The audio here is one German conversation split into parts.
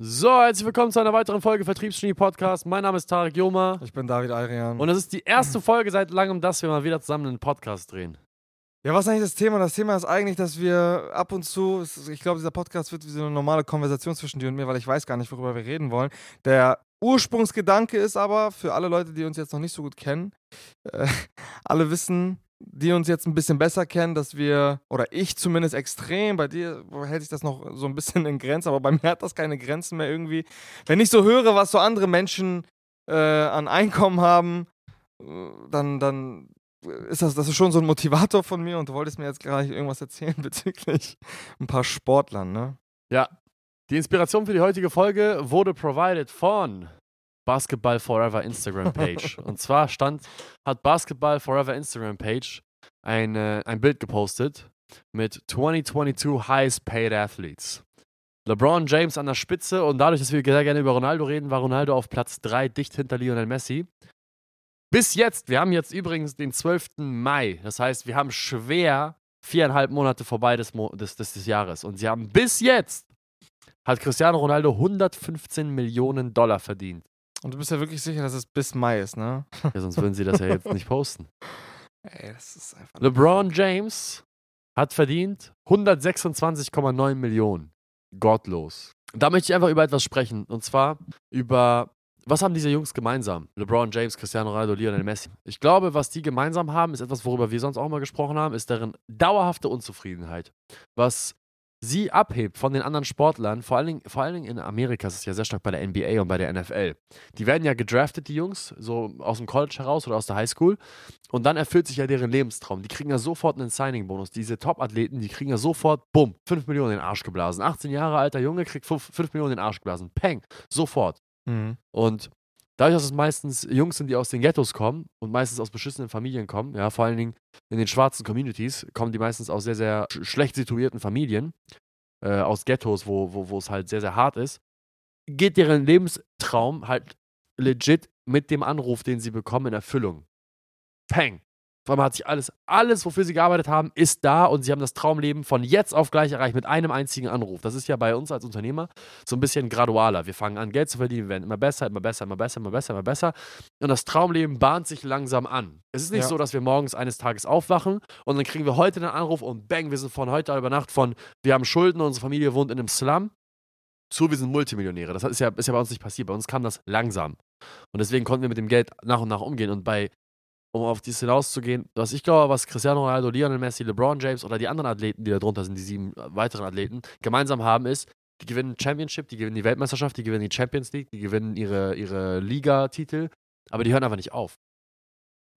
So, herzlich willkommen zu einer weiteren Folge Vertriebsgenie Podcast. Mein Name ist Tarek Joma Ich bin David Ayrian. und es ist die erste Folge seit langem, dass wir mal wieder zusammen einen Podcast drehen. ja, was ist eigentlich das Thema? Das Thema ist eigentlich, dass wir ab und zu, ich glaube, dieser Podcast wird wie so eine normale Konversation zwischen dir und mir, weil ich weiß gar nicht, worüber wir reden wollen. Der Ursprungsgedanke ist aber, für alle Leute, die uns jetzt noch nicht so gut kennen, äh, alle wissen, die uns jetzt ein bisschen besser kennen, dass wir, oder ich zumindest extrem, bei dir hält sich das noch so ein bisschen in Grenzen, aber bei mir hat das keine Grenzen mehr irgendwie. Wenn ich so höre, was so andere Menschen äh, an Einkommen haben, äh, dann, dann ist das, das ist schon so ein Motivator von mir und du wolltest mir jetzt gleich irgendwas erzählen bezüglich ein paar Sportlern, ne? Ja, die Inspiration für die heutige Folge wurde provided von Basketball Forever Instagram Page. und zwar stand, hat Basketball Forever Instagram Page ein, äh, ein Bild gepostet mit 2022 Highest Paid Athletes. LeBron James an der Spitze und dadurch, dass wir sehr gerne über Ronaldo reden, war Ronaldo auf Platz 3 dicht hinter Lionel Messi. Bis jetzt, wir haben jetzt übrigens den 12. Mai, das heißt, wir haben schwer viereinhalb Monate vorbei des, Mo des, des, des Jahres und sie haben bis jetzt, hat Cristiano Ronaldo 115 Millionen Dollar verdient. Und du bist ja wirklich sicher, dass es bis Mai ist, ne? Ja, sonst würden sie das ja jetzt nicht posten. Ey, das ist einfach. LeBron James hat verdient 126,9 Millionen. Gottlos. Da möchte ich einfach über etwas sprechen. Und zwar über, was haben diese Jungs gemeinsam? LeBron James, Cristiano Ronaldo, Lionel Messi. Ich glaube, was die gemeinsam haben, ist etwas, worüber wir sonst auch mal gesprochen haben, ist deren dauerhafte Unzufriedenheit. Was sie abhebt von den anderen Sportlern, vor allen, Dingen, vor allen Dingen in Amerika ist es ja sehr stark bei der NBA und bei der NFL. Die werden ja gedraftet, die Jungs, so aus dem College heraus oder aus der Highschool. Und dann erfüllt sich ja deren Lebenstraum. Die kriegen ja sofort einen Signing-Bonus. Diese Top-Athleten, die kriegen ja sofort, bumm, 5 Millionen in den Arsch geblasen. 18 Jahre alter Junge kriegt 5, Millionen in den Arsch geblasen. Peng, sofort. Mhm. Und dadurch, dass es meistens Jungs sind, die aus den Ghettos kommen und meistens aus beschissenen Familien kommen, ja, vor allen Dingen in den schwarzen Communities, kommen die meistens aus sehr, sehr sch schlecht situierten Familien, äh, aus Ghettos, wo, wo, wo es halt sehr, sehr hart ist, geht deren Lebenstraum halt legit mit dem Anruf, den sie bekommen, in Erfüllung. Peng. Vor allem hat sich alles, alles, wofür sie gearbeitet haben, ist da und sie haben das Traumleben von jetzt auf gleich erreicht mit einem einzigen Anruf. Das ist ja bei uns als Unternehmer so ein bisschen gradualer. Wir fangen an, Geld zu verdienen, wir werden immer besser, immer besser, immer besser, immer besser, immer besser. Und das Traumleben bahnt sich langsam an. Es ist nicht Ja. so, dass wir morgens eines Tages aufwachen und dann kriegen wir heute einen Anruf und bang, wir sind von heute über Nacht von, wir haben Schulden, unsere Familie wohnt in einem Slum, zu, wir sind Multimillionäre. Das ist ja, ist ja bei uns nicht passiert. Bei uns kam das langsam. Und deswegen konnten wir mit dem Geld nach und nach umgehen. Und bei, um auf dies hinauszugehen, was ich glaube, was Cristiano Ronaldo, Lionel Messi, LeBron James oder die anderen Athleten, die da drunter sind, die sieben weiteren Athleten, gemeinsam haben, ist, die gewinnen Championship, die gewinnen die Weltmeisterschaft, die gewinnen die Champions League, die gewinnen ihre, ihre Liga-Titel, aber die hören einfach nicht auf.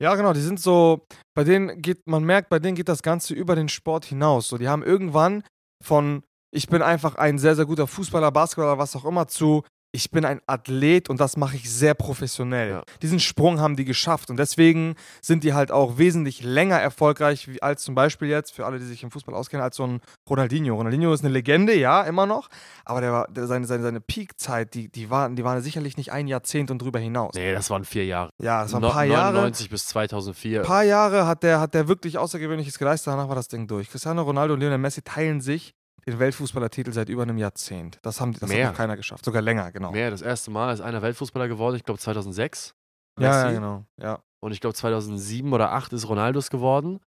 Ja, genau, die sind so, bei denen geht, man merkt, bei denen geht das Ganze über den Sport hinaus. So, die haben irgendwann von, ich bin einfach ein sehr, sehr guter Fußballer, Basketballer, was auch immer, zu, ich bin ein Athlet und das mache ich sehr professionell. Ja. Diesen Sprung haben die geschafft und deswegen sind die halt auch wesentlich länger erfolgreich als zum Beispiel jetzt, für alle, die sich im Fußball auskennen, als so ein Ronaldinho. Ronaldinho ist eine Legende, ja, immer noch, aber der war, der, seine, seine, seine Peakzeit, die, die, war, die war sicherlich nicht ein Jahrzehnt und drüber hinaus. Nee, das waren vier Jahre. Ja, das waren No- ein paar Jahre. 99 bis 2004. Ein paar Jahre hat der, hat der wirklich Außergewöhnliches geleistet, danach war das Ding durch. Cristiano Ronaldo und Lionel Messi teilen sich den Weltfußballertitel seit über einem Jahrzehnt. Das, haben, das Mehr. hat noch keiner geschafft, sogar länger, genau. Mehr, das erste Mal ist einer Weltfußballer geworden, ich glaube 2006. Ja, ja, genau. Ja. Und ich glaube 2007 oder 2008 ist Ronaldos geworden.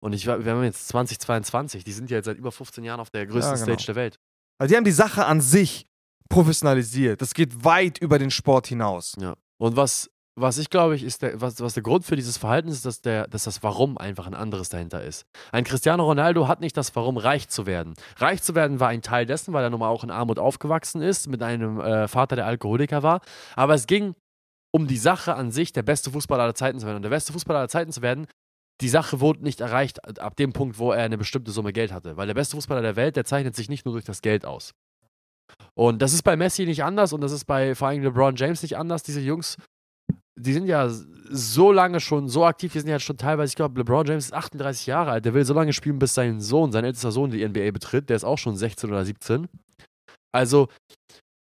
Und ich, wir haben jetzt 2022. Die sind ja jetzt seit über 15 Jahren auf der größten Ja, genau. Stage der Welt. Also die haben die Sache an sich professionalisiert. Das geht weit über den Sport hinaus. Ja. Und was, was ich glaube ich, ist der, was, was der Grund für dieses Verhalten ist, dass, der, dass das Warum einfach ein anderes dahinter ist. Ein Cristiano Ronaldo hat nicht das Warum, reich zu werden. Reich zu werden war ein Teil dessen, weil er nun mal auch in Armut aufgewachsen ist, mit einem äh, Vater, der Alkoholiker war. Aber es ging um die Sache an sich, der beste Fußballer aller Zeiten zu werden. Und der beste Fußballer aller Zeiten zu werden, die Sache wurde nicht erreicht ab dem Punkt, wo er eine bestimmte Summe Geld hatte. Weil der beste Fußballer der Welt, der zeichnet sich nicht nur durch das Geld aus. Und das ist bei Messi nicht anders und das ist bei vor allem LeBron James nicht anders. Diese Jungs, die sind ja so lange schon so aktiv, die sind ja schon teilweise, ich glaube, LeBron James ist 38 Jahre alt, der will so lange spielen, bis sein Sohn, sein ältester Sohn die NBA betritt, der ist auch schon 16 oder 17. Also,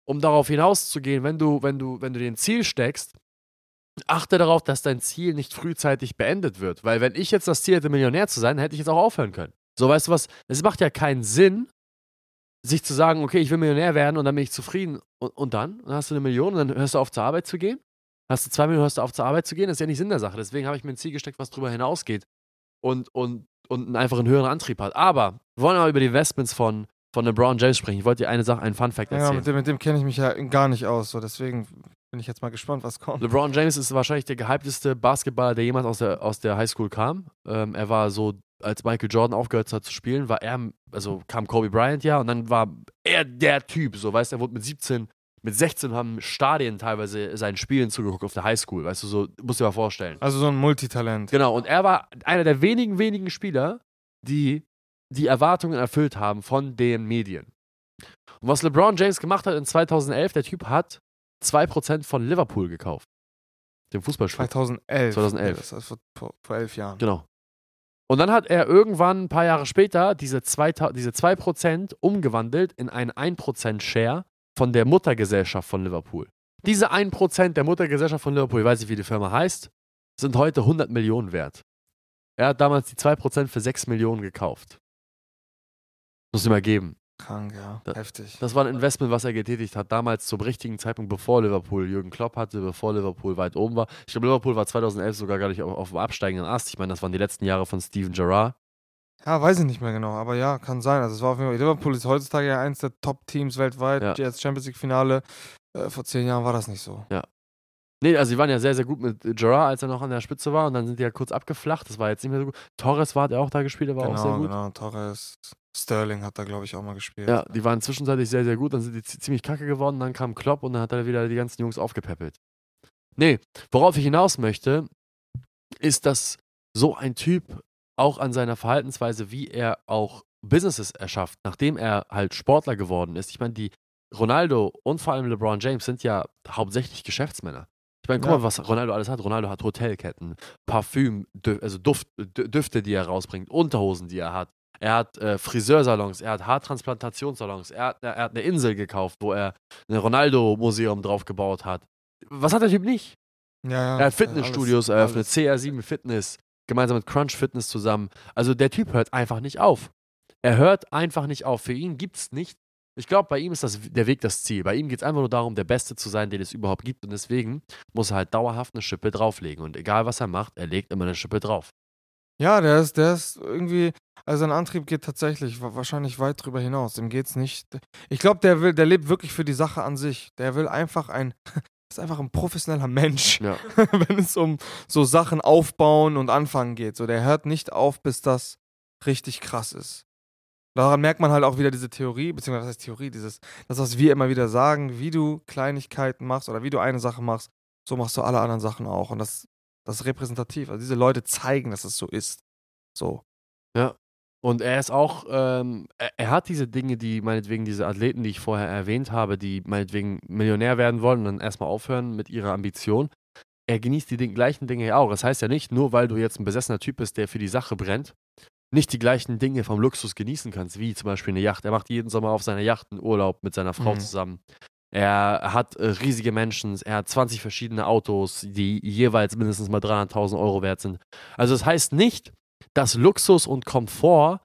um darauf hinauszugehen, wenn du, wenn du, wenn du den Ziel steckst, achte darauf, dass dein Ziel nicht frühzeitig beendet wird. Weil wenn ich jetzt das Ziel hätte, Millionär zu sein, hätte ich jetzt auch aufhören können. So, weißt du was? Es macht ja keinen Sinn, sich zu sagen, okay, ich will Millionär werden und dann bin ich zufrieden. Und, und dann? Dann hast du eine Million und dann hörst du auf zur Arbeit zu gehen. Hast du zwei Millionen, hörst du auf zur Arbeit zu gehen. Das ist ja nicht Sinn der Sache. Deswegen habe ich mir ein Ziel gesteckt, was darüber hinausgeht und, und, und einen einfachen höheren Antrieb hat. Aber wir wollen aber über die Investments von, von LeBron James sprechen. Ich wollte dir eine Sache, einen Fun Fact erzählen. Ja, mit dem, mit dem kenne ich mich ja gar nicht aus. So, deswegen bin ich jetzt mal gespannt, was kommt. LeBron James ist wahrscheinlich der gehypteste Basketballer, der jemals aus der, aus der Highschool kam. Ähm, er war so, als Michael Jordan aufgehört hat zu spielen, war er, also kam Kobe Bryant ja und dann war er der Typ, so weißt du, er wurde mit 17, mit 16 haben Stadien teilweise seinen Spielen zugeguckt auf der Highschool, weißt du, so, musst du dir mal vorstellen. Also so ein Multitalent. Genau, und er war einer der wenigen, wenigen Spieler, die die Erwartungen erfüllt haben von den Medien. Und was LeBron James gemacht hat in 2011, der Typ hat 2% von Liverpool gekauft. Dem Fußballspiel. 2011. 2011. Das ist vor, vor, elf Jahren. Genau. Und dann hat er irgendwann ein paar Jahre später diese 2%, diese 2% umgewandelt in einen 1% Share von der Muttergesellschaft von Liverpool. Diese 1% der Muttergesellschaft von Liverpool, ich weiß nicht, wie die Firma heißt, sind heute 100 Millionen wert. Er hat damals die 2% für 6 Millionen gekauft. Muss ich mal geben. Krank, ja. Da- Heftig. Das war ein Investment, was er getätigt hat, damals zum richtigen Zeitpunkt, bevor Liverpool Jürgen Klopp hatte, bevor Liverpool weit oben war. Ich glaube, Liverpool war 2011 sogar gar nicht auf, auf dem absteigenden Ast. Ich meine, das waren die letzten Jahre von Steven Gerrard. Ja, weiß ich nicht mehr genau, aber ja, kann sein. Also es war auf jeden Fall, Liverpool ist heutzutage ja eins der Top-Teams weltweit. Ja. Jetzt Champions League-Finale. Äh, vor zehn Jahren war das nicht so. Nee, also sie waren ja sehr, sehr gut mit Gerrard, als er noch an der Spitze war und dann sind die ja kurz abgeflacht. Das war jetzt nicht mehr so gut. Torres war, hat er auch da gespielt, der war auch sehr genau, gut. genau. Torres, Sterling hat da, glaube ich, auch mal gespielt. Ja, die waren zwischenzeitlich sehr, sehr gut. Dann sind die zi- ziemlich kacke geworden. Dann kam Klopp und dann hat er wieder die ganzen Jungs aufgepäppelt. Nee, worauf ich hinaus möchte, ist, dass so ein Typ auch an seiner Verhaltensweise, wie er auch Businesses erschafft, nachdem er halt Sportler geworden ist. Ich meine, die Ronaldo und vor allem LeBron James sind ja hauptsächlich Geschäftsmänner. Ich meine, guck Ja. mal, was Ronaldo alles hat. Ronaldo hat Hotelketten, Parfüm, also Duft, Dü Düfte, die er rausbringt, Unterhosen, die er hat. Er hat äh, Friseursalons, er hat Haartransplantationssalons, er hat, er hat eine Insel gekauft, wo er ein Ronaldo-Museum drauf gebaut hat. Was hat der Typ nicht? ja, ja. Er hat Fitnessstudios alles, eröffnet, CR7 Fitness, gemeinsam mit Crunch Fitness zusammen. Also der Typ hört einfach nicht auf. Er hört einfach nicht auf. Für ihn gibt es nicht. Ich glaube, bei ihm ist das der Weg das Ziel. Bei ihm geht es einfach nur darum, der Beste zu sein, den es überhaupt gibt. Und deswegen muss er halt dauerhaft eine Schippe drauflegen. Und egal, was er macht, er legt immer eine Schippe drauf. Ja, der ist, der ist irgendwie, also sein Antrieb geht tatsächlich wa- wahrscheinlich weit drüber hinaus. Dem geht's nicht. Ich glaube, der will, der lebt wirklich für die Sache an sich. Der will einfach ein, ist einfach ein professioneller Mensch, Ja. wenn es um so Sachen aufbauen und anfangen geht. So, der hört nicht auf, bis das richtig krass ist. Daran merkt man halt auch wieder diese Theorie, beziehungsweise was heißt Theorie, dieses, das, was wir immer wieder sagen, wie du Kleinigkeiten machst oder wie du eine Sache machst, so machst du alle anderen Sachen auch. Und das, das ist repräsentativ. Also diese Leute zeigen, dass es so ist. So. Und er ist auch, ähm, er, er hat diese Dinge, die meinetwegen diese Athleten, die ich vorher erwähnt habe, die meinetwegen Millionär werden wollen und dann erstmal aufhören mit ihrer Ambition. Er genießt die Ding, gleichen Dinge ja auch. Das heißt ja nicht, nur weil du jetzt ein besessener Typ bist, der für die Sache brennt, nicht die gleichen Dinge vom Luxus genießen kannst, wie zum Beispiel eine Yacht. Er macht jeden Sommer auf seiner Yacht einen Urlaub mit seiner Frau Mhm. zusammen. Er hat äh, riesige Menschen, er hat 20 verschiedene Autos, die jeweils mindestens mal 300.000 Euro wert sind. Also das heißt nicht, dass Luxus und Komfort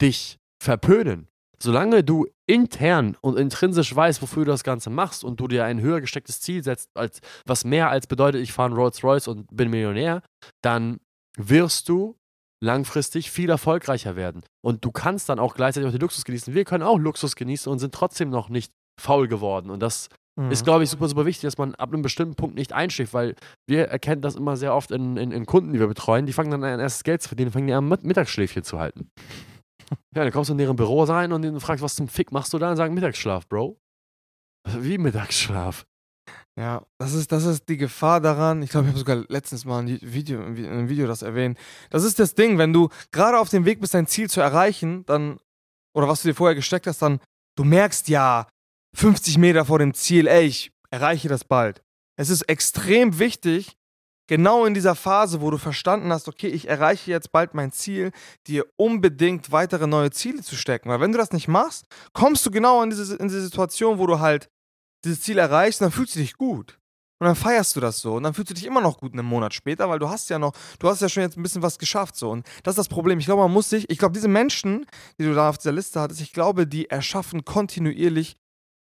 dich verpönen. Solange du intern und intrinsisch weißt, wofür du das Ganze machst und du dir ein höher gestecktes Ziel setzt, als, was mehr als bedeutet, ich fahre einen Rolls-Royce und bin Millionär, dann wirst du langfristig viel erfolgreicher werden. Und du kannst dann auch gleichzeitig auch den Luxus genießen. Wir können auch Luxus genießen und sind trotzdem noch nicht faul geworden. Und das Mhm. ist, glaube ich, super, super wichtig, dass man ab einem bestimmten Punkt nicht einschläft, weil wir erkennen das immer sehr oft in, in, in Kunden, die wir betreuen. Die fangen dann an, erstes Geld zu verdienen, fangen die an, Mit- Mittagsschläfchen zu halten. Ja, dann kommst du in deren Büro rein und du fragst, was zum Fick machst du da? Und sagen Mittagsschlaf, Bro. Wie Mittagsschlaf? Ja, das ist, das ist die Gefahr daran. Ich glaube, ich habe sogar letztens mal ein Video, in einem Video das erwähnt. Das ist das Ding, wenn du gerade auf dem Weg bist, dein Ziel zu erreichen, dann, oder was du dir vorher gesteckt hast, dann, du merkst ja 50 Meter vor dem Ziel, ey, ich erreiche das bald. Es ist extrem wichtig, genau in dieser Phase, wo du verstanden hast, okay, ich erreiche jetzt bald mein Ziel, dir unbedingt weitere neue Ziele zu stecken. Weil wenn du das nicht machst, kommst du genau in diese, in diese Situation, wo du halt dieses Ziel erreichst, dann fühlst du dich gut. Und dann feierst du das so. Und dann fühlst du dich immer noch gut einen Monat später, weil du hast ja noch, du hast ja schon jetzt ein bisschen was geschafft. So. Und das ist das Problem. Ich glaube, man muss sich, ich glaube, diese Menschen, die du da auf dieser Liste hattest, ich glaube, die erschaffen kontinuierlich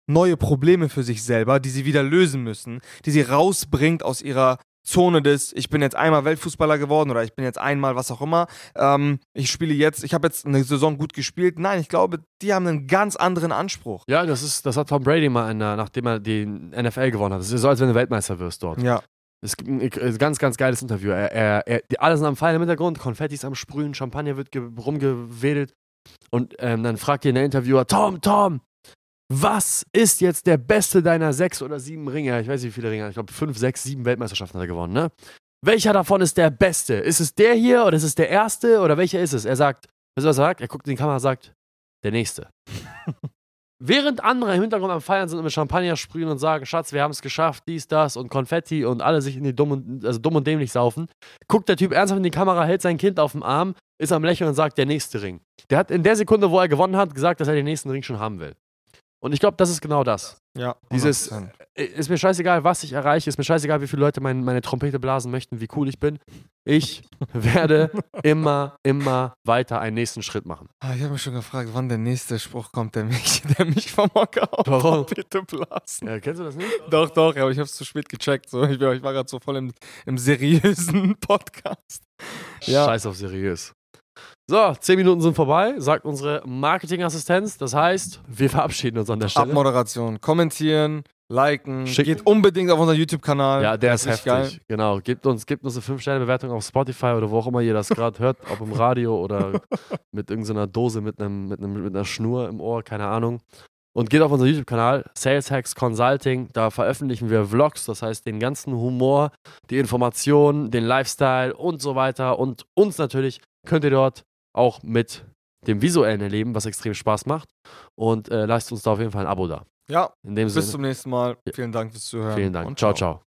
neue Probleme für sich selber, die sie wieder lösen müssen, die sie rausbringt aus ihrer Zone des, ich bin jetzt einmal Weltfußballer geworden oder ich bin jetzt einmal was auch immer, ähm, ich spiele jetzt, ich habe jetzt eine Saison gut gespielt. Nein, ich glaube, die haben einen ganz anderen Anspruch. Ja, das ist, das hat Tom Brady mal, in, nachdem er den NFL gewonnen hat. Das ist so, als wenn du Weltmeister wirst dort. Ja. Es gibt ein ein ganz, ganz geiles Interview. Er, er, er, die, alle sind am Feiern im Hintergrund, Konfetti ist am Sprühen, Champagner wird ge- rumgewedelt. Und ähm, dann fragt ihn der Interviewer, Tom, Tom, was ist jetzt der beste deiner sechs oder sieben Ringe? Ich weiß nicht, wie viele Ringe, ich glaube fünf, sechs, sieben Weltmeisterschaften hat er gewonnen, ne? Welcher davon ist der beste? Ist es der hier oder ist es der erste oder welcher ist es? Er sagt, weißt du, was er sagt? Er guckt in die Kamera und sagt, der nächste. Während andere im Hintergrund am Feiern sind und mit Champagner sprühen und sagen, Schatz, wir haben es geschafft, dies, das und Konfetti und alle sich in die dumm und, also dumm und dämlich saufen, guckt der Typ ernsthaft in die Kamera, hält sein Kind auf dem Arm, ist am Lächeln und sagt, der nächste Ring. Der hat in der Sekunde, wo er gewonnen hat, gesagt, dass er den nächsten Ring schon haben will. Und ich glaube, das ist genau das. Ja. Dieses- 100%. Äh, Ist mir scheißegal, was ich erreiche, ist mir scheißegal, wie viele Leute mein, meine Trompete blasen möchten, wie cool ich bin. Ich werde immer, immer weiter einen nächsten Schritt machen. Ah, ich habe mich schon gefragt, wann der nächste Spruch kommt, der mich, der mich vom Hocker auf Warum? Bitte blasen. Ja, kennst du das nicht? Doch, doch, aber ich habe es zu spät gecheckt. So. Ich, war- war gerade so voll im, im seriösen Podcast. Ja. Scheiß auf seriös. So, zehn Minuten sind vorbei, sagt unsere Marketingassistenz. Das heißt, wir verabschieden uns an der Stelle. Abmoderation. Kommentieren, liken. Schick- Geht unbedingt auf unseren YouTube-Kanal. Ja, der ist richtig heftig. Genau. Gebt uns, gebt uns eine 5-Sterne-Bewertung auf Spotify oder wo auch immer ihr das gerade hört, ob im Radio oder mit irgendeiner Dose mit, einem, mit, einem, mit einer Schnur im Ohr, keine Ahnung. Und geht auf unseren YouTube-Kanal, Sales Hacks Consulting. Da veröffentlichen wir Vlogs, das heißt den ganzen Humor, die Informationen, den Lifestyle und so weiter. Und uns natürlich könnt ihr dort auch mit dem visuellen erleben, was extrem Spaß macht. Und äh, lasst uns da auf jeden Fall ein Abo da. Ja, In dem bis Sinne, zum nächsten Mal. Vielen Dank fürs Zuhören. vielen Dank. und ciao. ciao.